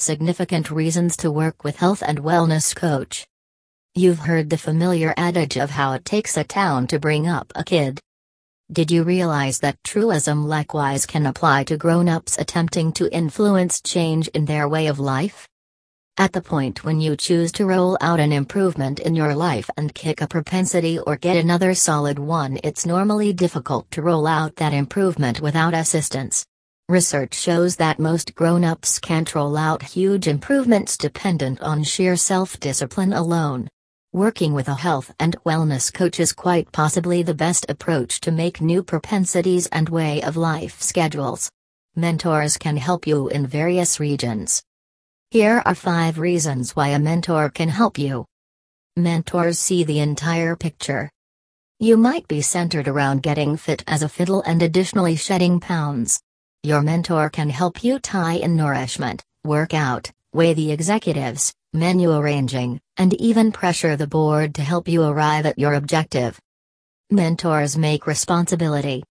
Significant reasons to work with health and wellness coach. You've heard the familiar adage of how it takes a town to bring up a kid. Did you realize that truism likewise can apply to grown ups attempting to influence change in their way of life? At the point when you choose to roll out an improvement in your life and kick a propensity or get another solid one, it's normally difficult to roll out that improvement without assistance. Research shows that most grown ups can't roll out huge improvements dependent on sheer self discipline alone. Working with a health and wellness coach is quite possibly the best approach to make new propensities and way of life schedules. Mentors can help you in various regions. Here are five reasons why a mentor can help you. Mentors see the entire picture. You might be centered around getting fit as a fiddle and additionally shedding pounds. Your mentor can help you tie in nourishment, work out, weigh the executives, menu arranging, and even pressure the board to help you arrive at your objective. Mentors make responsibility.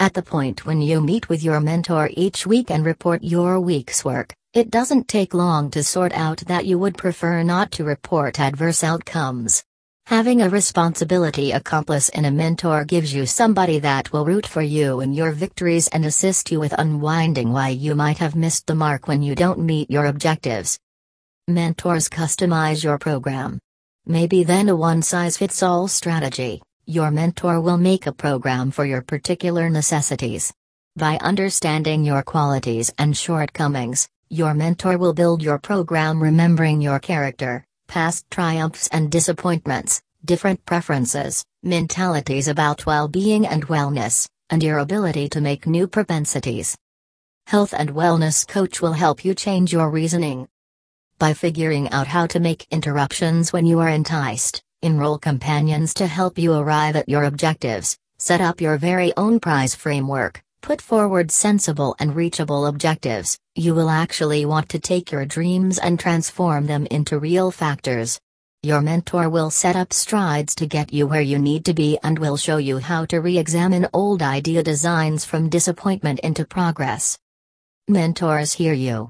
At the point when you meet with your mentor each week and report your week's work, it doesn't take long to sort out that you would prefer not to report adverse outcomes. Having a responsibility accomplice in a mentor gives you somebody that will root for you in your victories and assist you with unwinding why you might have missed the mark when you don't meet your objectives. Mentors customize your program. Maybe then a one size fits all strategy, your mentor will make a program for your particular necessities. By understanding your qualities and shortcomings, your mentor will build your program remembering your character, past triumphs and disappointments, different preferences, mentalities about well being and wellness, and your ability to make new propensities. Health and Wellness Coach will help you change your reasoning. By figuring out how to make interruptions when you are enticed, enroll companions to help you arrive at your objectives, set up your very own prize framework, Put forward sensible and reachable objectives, you will actually want to take your dreams and transform them into real factors. Your mentor will set up strides to get you where you need to be and will show you how to re examine old idea designs from disappointment into progress. Mentors hear you.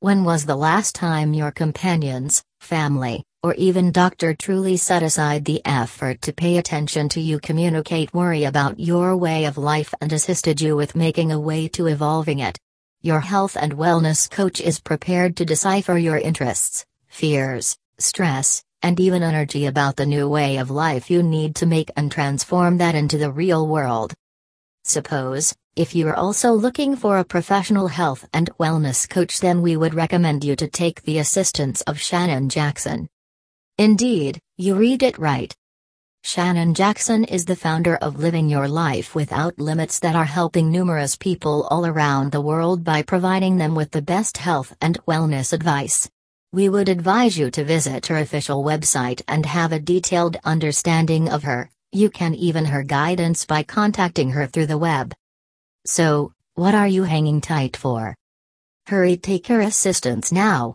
When was the last time your companions, family, or even doctor truly set aside the effort to pay attention to you communicate worry about your way of life and assisted you with making a way to evolving it. Your health and wellness coach is prepared to decipher your interests, fears, stress, and even energy about the new way of life you need to make and transform that into the real world. Suppose, if you're also looking for a professional health and wellness coach, then we would recommend you to take the assistance of Shannon Jackson. Indeed, you read it right. Shannon Jackson is the founder of Living Your Life Without Limits that are helping numerous people all around the world by providing them with the best health and wellness advice. We would advise you to visit her official website and have a detailed understanding of her. You can even her guidance by contacting her through the web. So, what are you hanging tight for? Hurry take her assistance now.